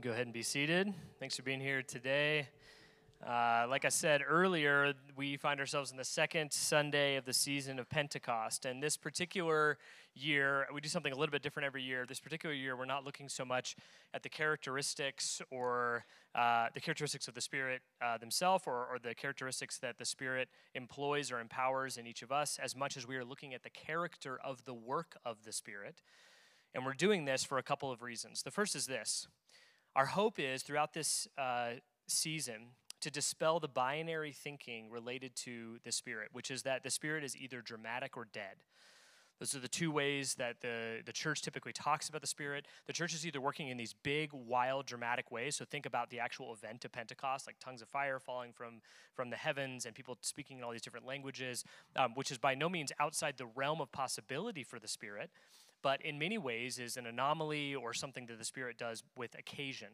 Go ahead and be seated. Thanks for being here today. Uh, like I said earlier, we find ourselves in the second Sunday of the season of Pentecost. And this particular year, we do something a little bit different every year. This particular year, we're not looking so much at the characteristics or uh, the characteristics of the Spirit uh, themselves or, or the characteristics that the Spirit employs or empowers in each of us, as much as we are looking at the character of the work of the Spirit. And we're doing this for a couple of reasons. The first is this our hope is throughout this uh, season to dispel the binary thinking related to the Spirit, which is that the Spirit is either dramatic or dead. Those are the two ways that the, the church typically talks about the Spirit. The church is either working in these big, wild, dramatic ways. So think about the actual event of Pentecost, like tongues of fire falling from, from the heavens and people speaking in all these different languages, um, which is by no means outside the realm of possibility for the Spirit but in many ways is an anomaly or something that the Spirit does with occasion.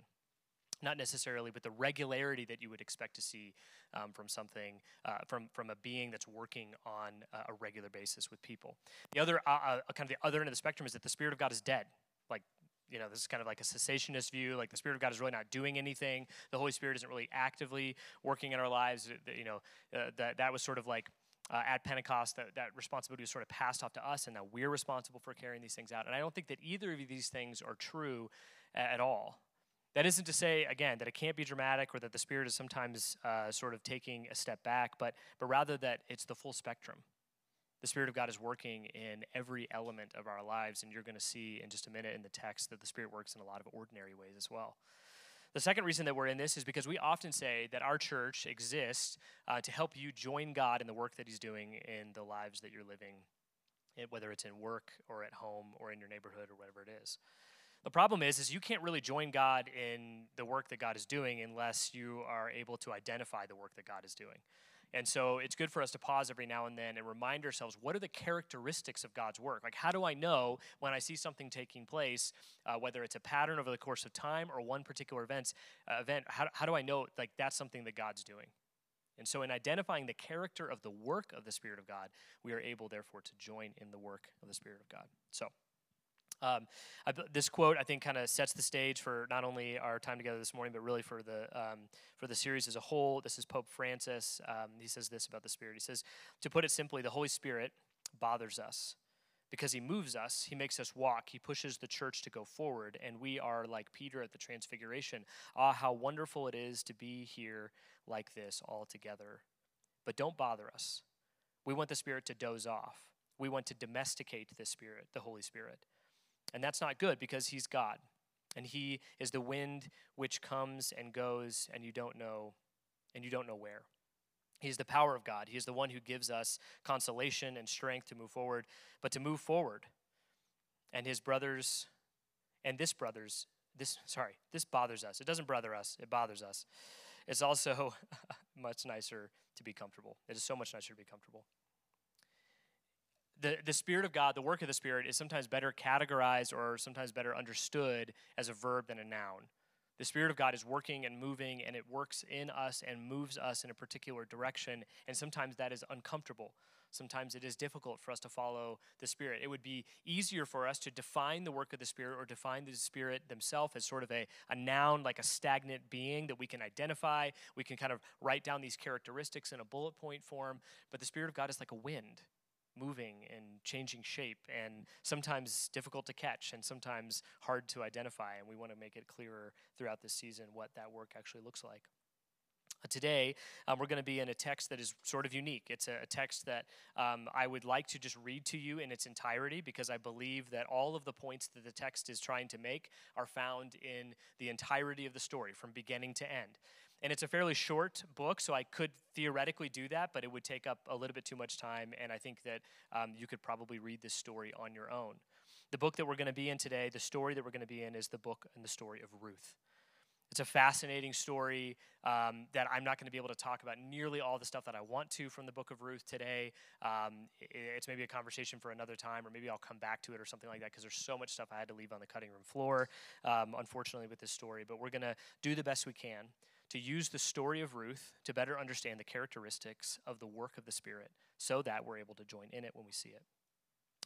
Not necessarily with the regularity that you would expect to see um, from something, uh, from, from a being that's working on a regular basis with people. The other, uh, uh, kind of the other end of the spectrum is that the Spirit of God is dead. Like, you know, this is kind of like a cessationist view. Like the Spirit of God is really not doing anything. The Holy Spirit isn't really actively working in our lives. You know, uh, that that was sort of like uh, at Pentecost, that, that responsibility was sort of passed off to us, and that we're responsible for carrying these things out. And I don't think that either of these things are true at all. That isn't to say, again, that it can't be dramatic or that the Spirit is sometimes uh, sort of taking a step back, but, but rather that it's the full spectrum. The Spirit of God is working in every element of our lives, and you're going to see in just a minute in the text that the Spirit works in a lot of ordinary ways as well. The second reason that we're in this is because we often say that our church exists uh, to help you join God in the work that He's doing in the lives that you're living, eh, whether it's in work or at home or in your neighborhood or whatever it is. The problem is, is you can't really join God in the work that God is doing unless you are able to identify the work that God is doing. And so it's good for us to pause every now and then and remind ourselves what are the characteristics of God's work? Like, how do I know when I see something taking place, uh, whether it's a pattern over the course of time or one particular events, uh, event? How, how do I know like that's something that God's doing? And so, in identifying the character of the work of the Spirit of God, we are able, therefore, to join in the work of the Spirit of God. So, um, I, this quote, I think, kind of sets the stage for not only our time together this morning, but really for the um, for the series as a whole. This is Pope Francis. Um, he says this about the Spirit. He says, to put it simply, the Holy Spirit bothers us because he moves us. He makes us walk. He pushes the church to go forward, and we are like Peter at the Transfiguration. Ah, how wonderful it is to be here like this all together. But don't bother us. We want the Spirit to doze off. We want to domesticate the Spirit, the Holy Spirit. And that's not good because he's God. And he is the wind which comes and goes and you don't know and you don't know where. He's the power of God. He is the one who gives us consolation and strength to move forward, but to move forward. And his brothers and this brothers this sorry, this bothers us. It doesn't bother us. It bothers us. It's also much nicer to be comfortable. It is so much nicer to be comfortable the, the Spirit of God, the work of the Spirit, is sometimes better categorized or sometimes better understood as a verb than a noun. The Spirit of God is working and moving, and it works in us and moves us in a particular direction. And sometimes that is uncomfortable. Sometimes it is difficult for us to follow the Spirit. It would be easier for us to define the work of the Spirit or define the Spirit themselves as sort of a, a noun, like a stagnant being that we can identify. We can kind of write down these characteristics in a bullet point form. But the Spirit of God is like a wind moving and changing shape and sometimes difficult to catch and sometimes hard to identify. And we want to make it clearer throughout this season what that work actually looks like. Today, um, we're going to be in a text that is sort of unique. It's a, a text that um, I would like to just read to you in its entirety because I believe that all of the points that the text is trying to make are found in the entirety of the story from beginning to end. And it's a fairly short book, so I could theoretically do that, but it would take up a little bit too much time, and I think that um, you could probably read this story on your own. The book that we're going to be in today, the story that we're going to be in, is the book and the story of Ruth. It's a fascinating story um, that I'm not going to be able to talk about nearly all the stuff that I want to from the book of Ruth today. Um, it's maybe a conversation for another time, or maybe I'll come back to it or something like that because there's so much stuff I had to leave on the cutting room floor, um, unfortunately, with this story. But we're going to do the best we can to use the story of Ruth to better understand the characteristics of the work of the Spirit so that we're able to join in it when we see it.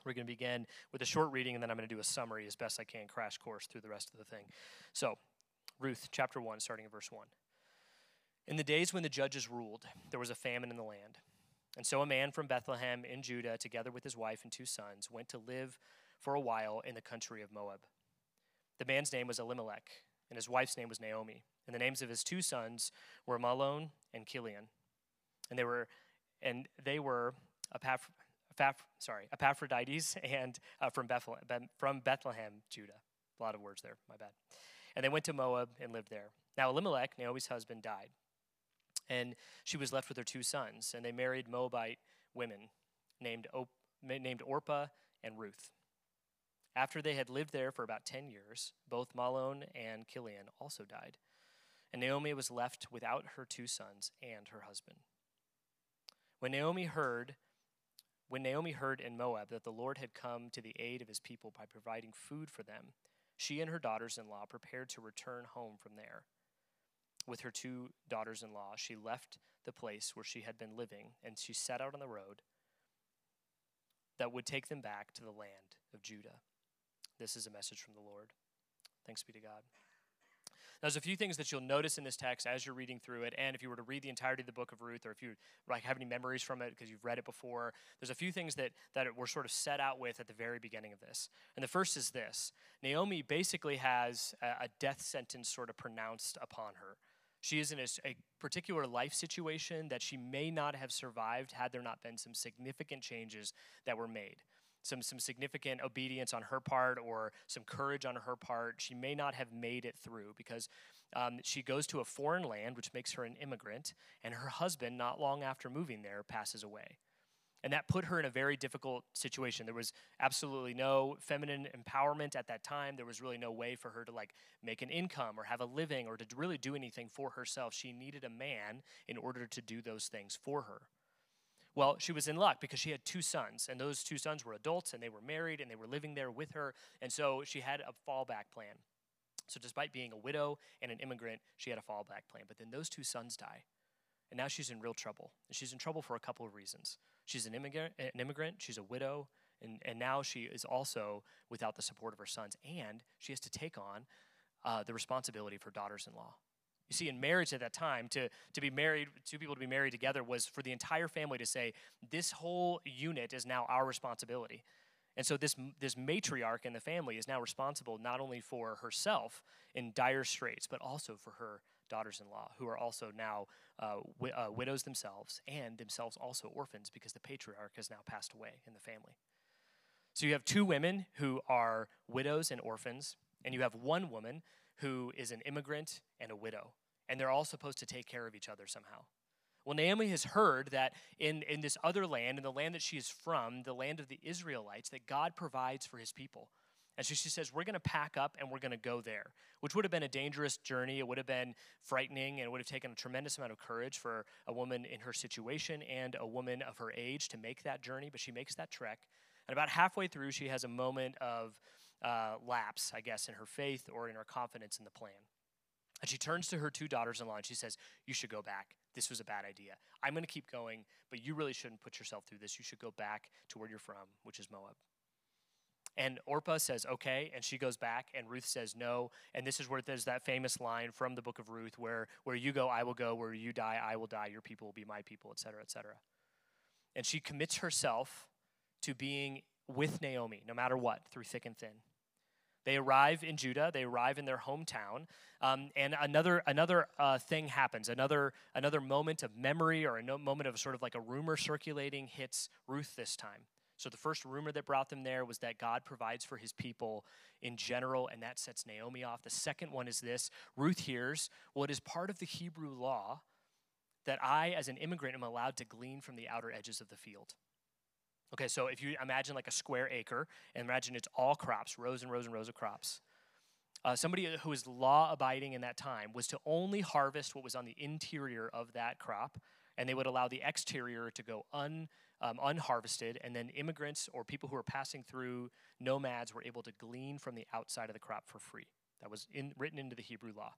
We're going to begin with a short reading, and then I'm going to do a summary as best I can, crash course through the rest of the thing. So, Ruth chapter 1, starting at verse 1. In the days when the judges ruled, there was a famine in the land. And so a man from Bethlehem in Judah, together with his wife and two sons, went to live for a while in the country of Moab. The man's name was Elimelech, and his wife's name was Naomi. And the names of his two sons were Mahlon and Chilion. And they were, and they were Epaph- Epaph- sorry, Epaphrodites and uh, from, Bethlehem, from Bethlehem, Judah. A lot of words there, my bad. And they went to Moab and lived there. Now, Elimelech, Naomi's husband, died. And she was left with her two sons, and they married Moabite women named, named Orpah and Ruth. After they had lived there for about 10 years, both Mahlon and Chilion also died. And Naomi was left without her two sons and her husband. When Naomi heard when Naomi heard in Moab that the Lord had come to the aid of his people by providing food for them, she and her daughters in law prepared to return home from there. With her two daughters in law, she left the place where she had been living and she set out on the road that would take them back to the land of Judah. This is a message from the Lord. Thanks be to God. Now, There's a few things that you'll notice in this text as you're reading through it, and if you were to read the entirety of the book of Ruth, or if you like have any memories from it because you've read it before, there's a few things that that we're sort of set out with at the very beginning of this. And the first is this: Naomi basically has a, a death sentence sort of pronounced upon her. She is in a, a, particular life situation that she may not have survived had there not been some significant changes that were made some, some significant obedience on her part or some courage on her part, she may not have made it through because um, she goes to a foreign land, which makes her an immigrant, and her husband, not long after moving there, passes away. And that put her in a very difficult situation. There was absolutely no feminine empowerment at that time. There was really no way for her to like make an income or have a living or to really do anything for herself. She needed a man in order to do those things for her. Well, she was in luck because she had two sons, and those two sons were adults and they were married and they were living there with her, and so she had a fallback plan. So, despite being a widow and an immigrant, she had a fallback plan. But then those two sons die, and now she's in real trouble. And she's in trouble for a couple of reasons. She's an immigrant, an immigrant she's a widow, and, and now she is also without the support of her sons, and she has to take on uh, the responsibility of her daughters in law. You see, in marriage at that time, to, to be married, two people to be married together was for the entire family to say, this whole unit is now our responsibility. And so this, this matriarch in the family is now responsible not only for herself in dire straits, but also for her daughters in law, who are also now uh, wi- uh, widows themselves and themselves also orphans because the patriarch has now passed away in the family. So you have two women who are widows and orphans, and you have one woman who is an immigrant and a widow and they're all supposed to take care of each other somehow. Well, Naomi has heard that in, in this other land, in the land that she is from, the land of the Israelites, that God provides for his people. And so she says, We're going to pack up and we're going to go there, which would have been a dangerous journey. It would have been frightening and it would have taken a tremendous amount of courage for a woman in her situation and a woman of her age to make that journey. But she makes that trek. And about halfway through, she has a moment of uh, lapse, I guess, in her faith or in her confidence in the plan. And she turns to her two daughters in law and she says, You should go back. This was a bad idea. I'm going to keep going, but you really shouldn't put yourself through this. You should go back to where you're from, which is Moab. And Orpah says, okay. And she goes back, and Ruth says, no. And this is where there's that famous line from the book of Ruth where, where you go, I will go. Where you die, I will die. Your people will be my people, et cetera, et cetera. And she commits herself to being with Naomi, no matter what, through thick and thin. They arrive in Judah. They arrive in their hometown, um, and another another uh, thing happens. Another another moment of memory or a no, moment of sort of like a rumor circulating hits Ruth this time. So the first rumor that brought them there was that God provides for His people in general, and that sets Naomi off. The second one is this: Ruth hears what is part of the Hebrew law that I, as an immigrant, am allowed to glean from the outer edges of the field. Okay, so if you imagine like a square acre, and imagine it's all crops, rows and rows and rows of crops. Uh, somebody who was law abiding in that time was to only harvest what was on the interior of that crop, and they would allow the exterior to go un, um, unharvested, and then immigrants or people who were passing through, nomads, were able to glean from the outside of the crop for free. That was in, written into the Hebrew law.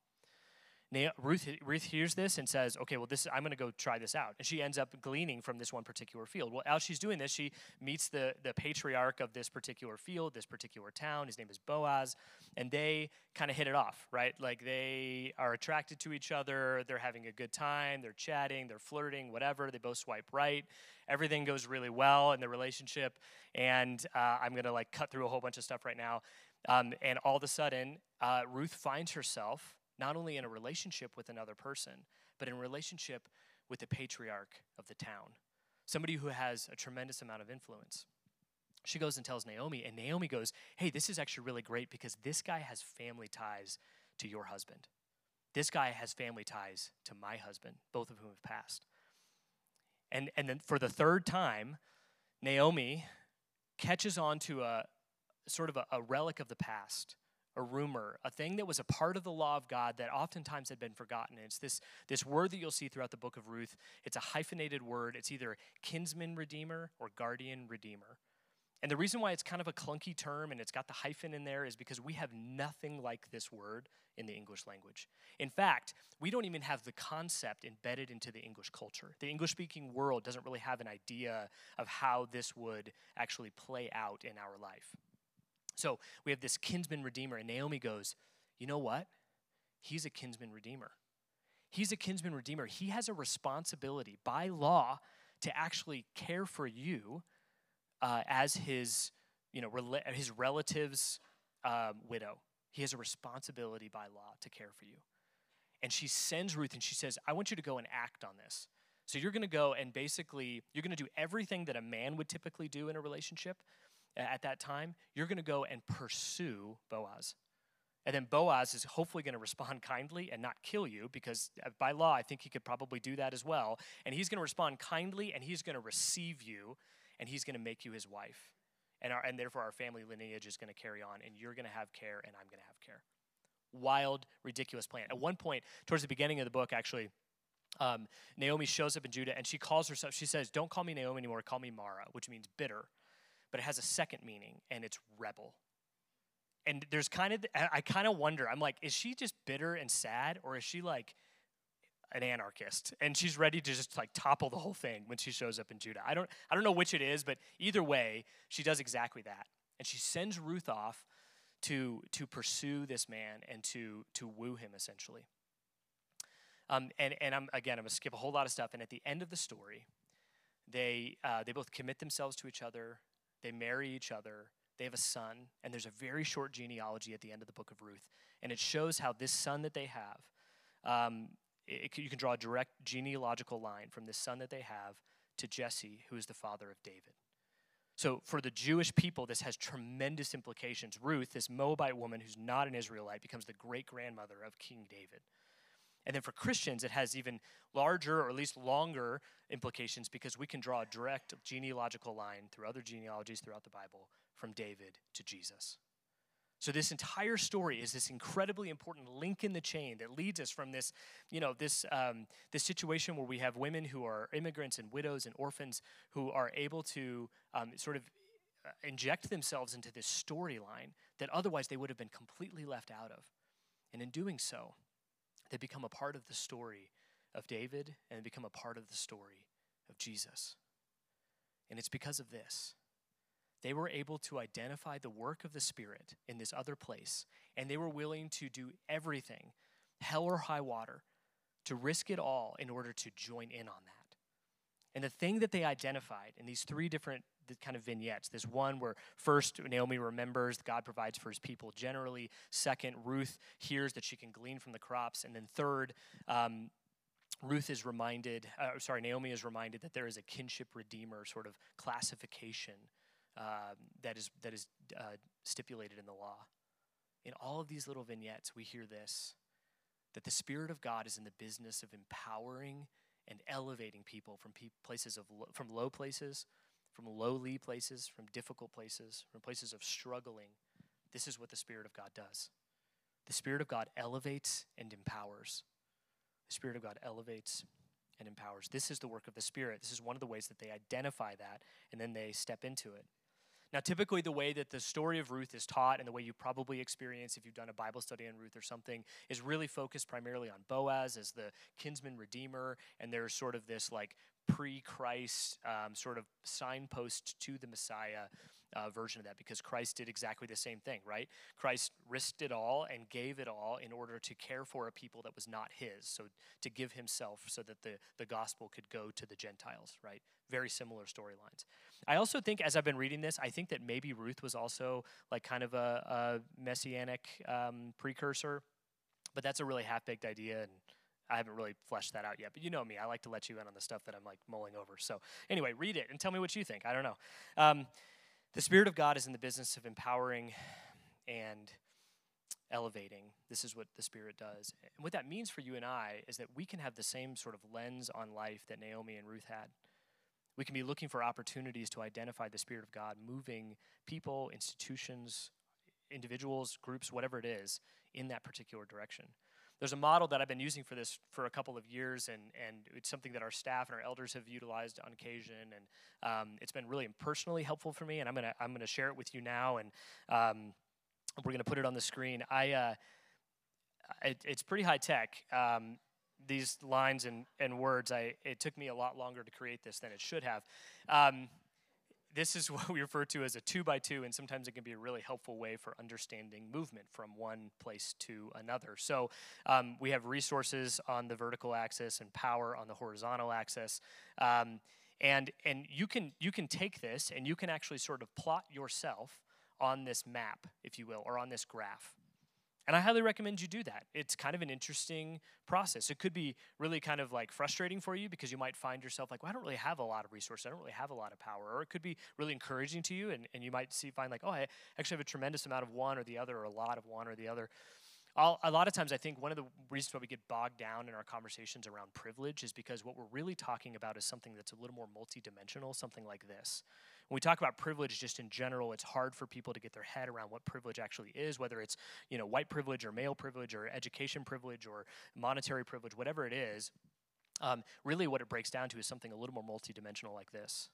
Ruth, Ruth hears this and says, "Okay, well, this I'm going to go try this out." And she ends up gleaning from this one particular field. Well, as she's doing this, she meets the the patriarch of this particular field, this particular town. His name is Boaz, and they kind of hit it off, right? Like they are attracted to each other. They're having a good time. They're chatting. They're flirting. Whatever. They both swipe right. Everything goes really well in the relationship. And uh, I'm going to like cut through a whole bunch of stuff right now. Um, and all of a sudden, uh, Ruth finds herself not only in a relationship with another person, but in relationship with the patriarch of the town, somebody who has a tremendous amount of influence. She goes and tells Naomi, and Naomi goes, Hey, this is actually really great because this guy has family ties to your husband. This guy has family ties to my husband, both of whom have passed. And, and then for the third time, Naomi catches on to a sort of a, a relic of the past a rumor, a thing that was a part of the law of God that oftentimes had been forgotten. It's this, this word that you'll see throughout the book of Ruth. It's a hyphenated word. It's either kinsman redeemer or guardian redeemer. And the reason why it's kind of a clunky term and it's got the hyphen in there is because we have nothing like this word in the English language. In fact, we don't even have the concept embedded into the English culture. The English speaking world doesn't really have an idea of how this would actually play out in our life. So we have this kinsman redeemer, and Naomi goes, You know what? He's a kinsman redeemer. He's a kinsman redeemer. He has a responsibility by law to actually care for you uh, as his, you know, rel- his relative's um, widow. He has a responsibility by law to care for you. And she sends Ruth and she says, I want you to go and act on this. So you're going to go and basically, you're going to do everything that a man would typically do in a relationship, at that time, you're going to go and pursue Boaz. And then Boaz is hopefully going to respond kindly and not kill you because uh, by law, I think he could probably do that as well. And he's going to respond kindly and he's going to receive you and he's going to make you his wife. And, our, and therefore, our family lineage is going to carry on and you're going to have care and I'm going to have care. Wild, ridiculous plan. At one point, towards the beginning of the book, actually, um, Naomi shows up in Judah and she calls herself, she says, Don't call me Naomi anymore, call me Mara, which means bitter but it has a second meaning, and it's rebel. And there's kind of, I kind of wonder, I'm like, is she just bitter and sad, or is she like an anarchist and she's ready to just like topple the whole thing when she shows up in Judah? I don't, I don't know which it is, but either way, she does exactly that. And she sends Ruth off to, to pursue this man and to, to woo him essentially. Um, and and I'm, again, I'm going to skip a whole lot of stuff. And at the end of the story, they, uh, they both commit themselves to each other. They marry each other. They have a son, and there's a very short genealogy at the end of the book of Ruth. And it shows how this son that they have, um, it, you can draw a direct genealogical line from this son that they have to Jesse, who is the father of David. So, for the Jewish people, this has tremendous implications. Ruth, this Moabite woman who's not an Israelite, becomes the great grandmother of King David. And then for Christians, it has even larger or at least longer implications because we can draw a direct genealogical line through other genealogies throughout the Bible from David to Jesus. So this entire story is this incredibly important link in the chain that leads us from this, you know, this um, this situation where we have women who are immigrants and widows and orphans who are able to um, sort of uh, inject themselves into this storyline that otherwise they would have been completely left out of, and in doing so, they become a part of the story of David and become a part of the story of Jesus. And it's because of this. They were able to identify the work of the Spirit in this other place, and they were willing to do everything, hell or high water, to risk it all in order to join in on that. And the thing that they identified in these three different kind of vignettes. This one where first Naomi remembers God provides for his people generally. Second, Ruth hears that she can glean from the crops. And then third, um, Ruth is reminded, uh, sorry, Naomi is reminded that there is a kinship redeemer sort of classification um, that is, that is uh, stipulated in the law. In all of these little vignettes, we hear this that the Spirit of God is in the business of empowering and elevating people from pe- places of lo- from low places from lowly places, from difficult places, from places of struggling. This is what the Spirit of God does. The Spirit of God elevates and empowers. The Spirit of God elevates and empowers. This is the work of the Spirit. This is one of the ways that they identify that and then they step into it. Now, typically, the way that the story of Ruth is taught and the way you probably experience if you've done a Bible study on Ruth or something is really focused primarily on Boaz as the kinsman redeemer. And there's sort of this like pre Christ um, sort of signpost to the Messiah uh, version of that because Christ did exactly the same thing, right? Christ risked it all and gave it all in order to care for a people that was not his. So to give himself so that the, the gospel could go to the Gentiles, right? Very similar storylines. I also think, as I've been reading this, I think that maybe Ruth was also like kind of a, a messianic um, precursor, but that's a really half baked idea. And I haven't really fleshed that out yet, but you know me. I like to let you in on the stuff that I'm like mulling over. So, anyway, read it and tell me what you think. I don't know. Um, the Spirit of God is in the business of empowering and elevating. This is what the Spirit does. And what that means for you and I is that we can have the same sort of lens on life that Naomi and Ruth had. We can be looking for opportunities to identify the Spirit of God moving people, institutions, individuals, groups, whatever it is, in that particular direction there's a model that I've been using for this for a couple of years, and, and it's something that our staff and our elders have utilized on occasion, and um, it's been really personally helpful for me. And I'm gonna I'm gonna share it with you now, and um, we're gonna put it on the screen. I uh, it, it's pretty high tech. Um, these lines and, and words, I it took me a lot longer to create this than it should have. This is what we refer to as a two by two, and sometimes it can be a really helpful way for understanding movement from one place to another. So um, we have resources on the vertical axis and power on the horizontal axis. Um, and and you can you can take this and you can actually sort of plot yourself on this map, if you will, or on this graph. And I highly recommend you do that. It's kind of an interesting process. It could be really kind of like frustrating for you because you might find yourself like, well, I don't really have a lot of resources. I don't really have a lot of power. Or it could be really encouraging to you and, and you might see find like, oh, I actually have a tremendous amount of one or the other or a lot of one or the other. I'll, a lot of times, I think one of the reasons why we get bogged down in our conversations around privilege is because what we're really talking about is something that's a little more multidimensional, something like this. When we talk about privilege just in general, it's hard for people to get their head around what privilege actually is, whether it's you know white privilege or male privilege or education privilege or monetary privilege, whatever it is. Um, really, what it breaks down to is something a little more multidimensional like this.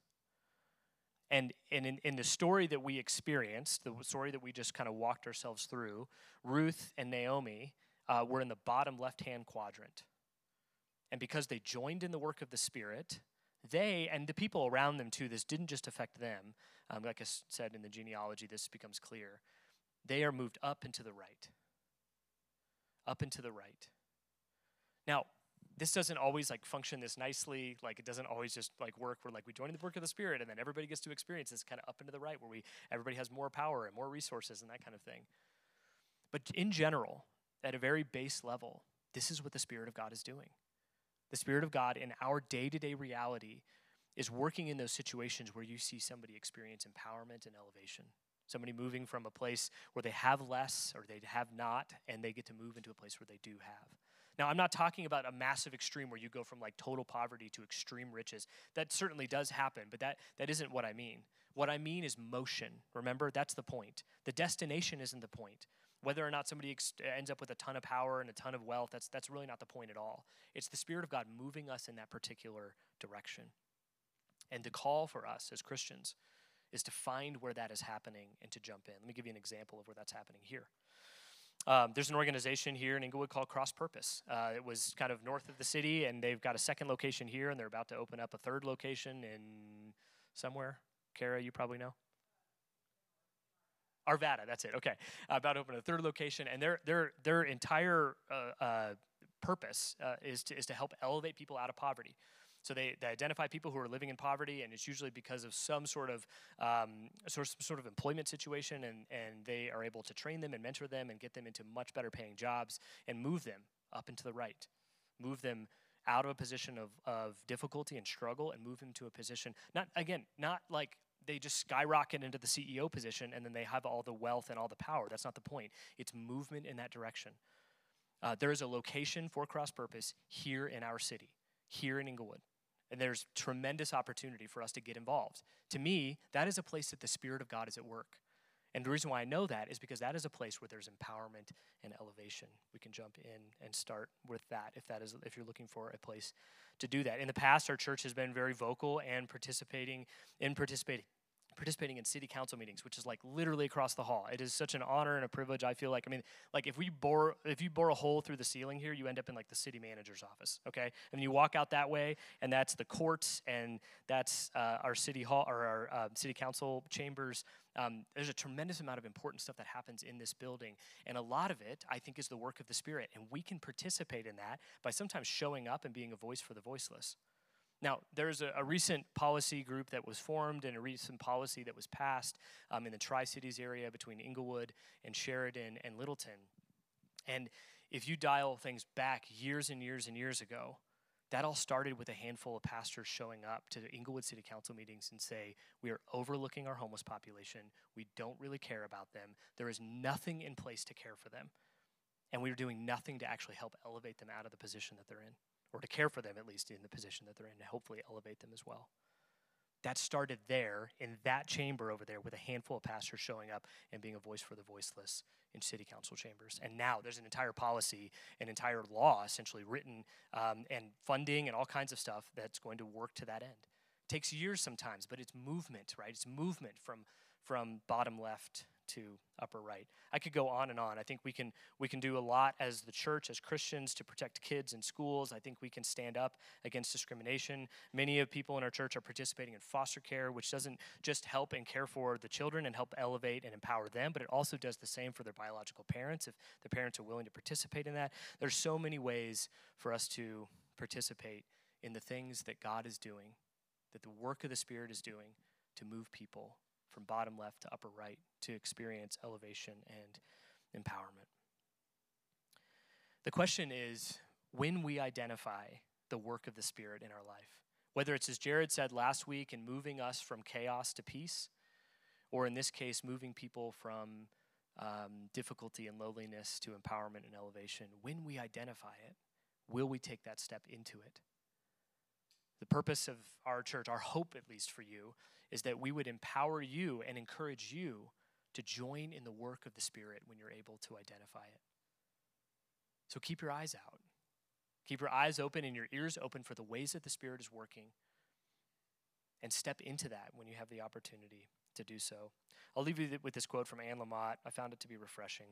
And, and in, in the story that we experienced, the story that we just kind of walked ourselves through, Ruth and Naomi uh, were in the bottom left hand quadrant. And because they joined in the work of the Spirit, they and the people around them too, this didn't just affect them. Um, like I said in the genealogy, this becomes clear. They are moved up and to the right. Up and to the right. Now, this doesn't always like function this nicely. Like it doesn't always just like work where like we join in the work of the spirit and then everybody gets to experience this kind of up and to the right where we everybody has more power and more resources and that kind of thing. But in general, at a very base level, this is what the Spirit of God is doing. The Spirit of God in our day to day reality is working in those situations where you see somebody experience empowerment and elevation. Somebody moving from a place where they have less or they have not, and they get to move into a place where they do have. Now, I'm not talking about a massive extreme where you go from like total poverty to extreme riches. That certainly does happen, but that, that isn't what I mean. What I mean is motion. Remember, that's the point. The destination isn't the point. Whether or not somebody ex- ends up with a ton of power and a ton of wealth, that's, that's really not the point at all. It's the Spirit of God moving us in that particular direction. And the call for us as Christians is to find where that is happening and to jump in. Let me give you an example of where that's happening here. Um, there's an organization here in Englewood called Cross Purpose. Uh, it was kind of north of the city, and they've got a second location here, and they're about to open up a third location in somewhere. Kara, you probably know. Arvada, that's it. Okay, uh, about to open a third location, and their their their entire uh, uh, purpose uh, is to is to help elevate people out of poverty. So they, they identify people who are living in poverty, and it's usually because of some sort of um, sort, sort of employment situation, and, and they are able to train them and mentor them and get them into much better paying jobs and move them up and to the right, move them out of a position of, of difficulty and struggle and move them to a position not again not like they just skyrocket into the CEO position and then they have all the wealth and all the power. That's not the point. It's movement in that direction. Uh, there is a location for cross purpose here in our city, here in Englewood. And there's tremendous opportunity for us to get involved. To me, that is a place that the Spirit of God is at work. And the reason why I know that is because that is a place where there's empowerment and elevation. We can jump in and start with that if that is if you're looking for a place to do that. In the past, our church has been very vocal and participating in participating participating in city council meetings, which is like literally across the hall. It is such an honor and a privilege. I feel like, I mean, like if we bore, if you bore a hole through the ceiling here, you end up in like the city manager's office, okay? And you walk out that way, and that's the courts, and that's uh, our city hall or our uh, city council chambers. Um, there's a tremendous amount of important stuff that happens in this building, and a lot of it, I think, is the work of the Spirit, and we can participate in that by sometimes showing up and being a voice for the voiceless. Now, there's a, a, recent policy group that was formed and a recent policy that was passed um, in the Tri Cities area between Englewood and Sheridan and Littleton. And if you dial things back years and years and years ago, that all started with a handful of pastors showing up to the Englewood City Council meetings and say, We are overlooking our homeless population. We don't really care about them. There is nothing in place to care for them. And we are doing nothing to actually help elevate them out of the position that they're in or to care for them at least in the position that they're in, to hopefully elevate them as well. That started there in that chamber over there with a handful of pastors showing up and being a voice for the voiceless in city council chambers. And now there's an entire policy, an entire law essentially written, um, and funding and all kinds of stuff that's going to work to that end. It takes years sometimes, but it's movement, right? It's movement from from bottom left to upper right. I could go on and on. I think we can we can do a lot as the church, as Christians, to protect kids in schools. I think we can stand up against discrimination. Many of people in our church are participating in foster care, which doesn't just help and care for the children and help elevate and empower them, but it also does the same for their biological parents if the parents are willing to participate in that. There's so many ways for us to participate in the things that God is doing, that the work of the Spirit is doing to move people from bottom left to upper right to experience elevation and empowerment. The question is when we identify the work of the Spirit in our life, whether it's as Jared said last week in moving us from chaos to peace, or in this case, moving people from um, difficulty and lowliness to empowerment and elevation, when we identify it, will we take that step into it? The purpose of our church, our hope at least for you, is that we would empower you and encourage you to join in the work of the Spirit when you're able to identify it. So keep your eyes out. Keep your eyes open and your ears open for the ways that the Spirit is working. And step into that when you have the opportunity to do so. I'll leave you with this quote from Anne Lamott. I found it to be refreshing.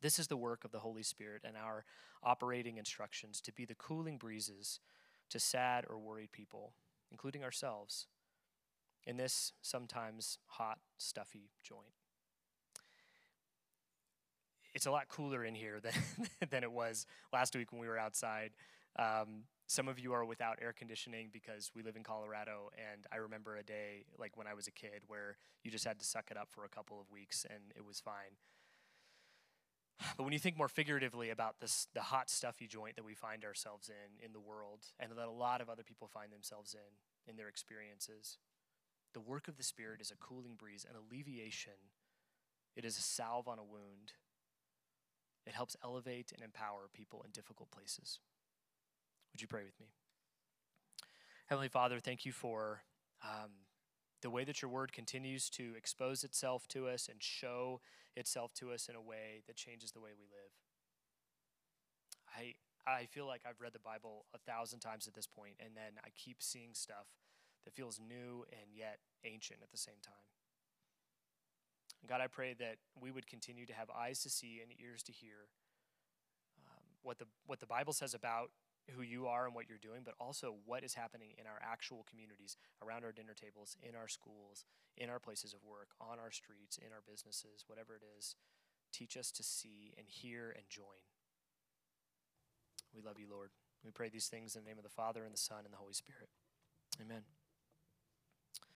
This is the work of the Holy Spirit and our operating instructions to be the cooling breezes to sad or worried people, including ourselves, in this sometimes hot, stuffy joint. It's a lot cooler in here than, than it was last week when we were outside. Um, some of you are without air conditioning because we live in Colorado, and I remember a day, like when I was a kid, where you just had to suck it up for a couple of weeks and it was fine. But when you think more figuratively about this, the hot, stuffy joint that we find ourselves in in the world, and that a lot of other people find themselves in in their experiences, the work of the Spirit is a cooling breeze, an alleviation. It is a salve on a wound. It helps elevate and empower people in difficult places. Would you pray with me? Heavenly Father, thank you for um, the way that your word continues to expose itself to us and show itself to us in a way that changes the way we live. I, I feel like I've read the Bible a thousand times at this point, and then I keep seeing stuff that feels new and yet ancient at the same time. God, I pray that we would continue to have eyes to see and ears to hear um, what, the, what the Bible says about who you are and what you're doing, but also what is happening in our actual communities, around our dinner tables, in our schools, in our places of work, on our streets, in our businesses, whatever it is. Teach us to see and hear and join. We love you, Lord. We pray these things in the name of the Father, and the Son, and the Holy Spirit. Amen.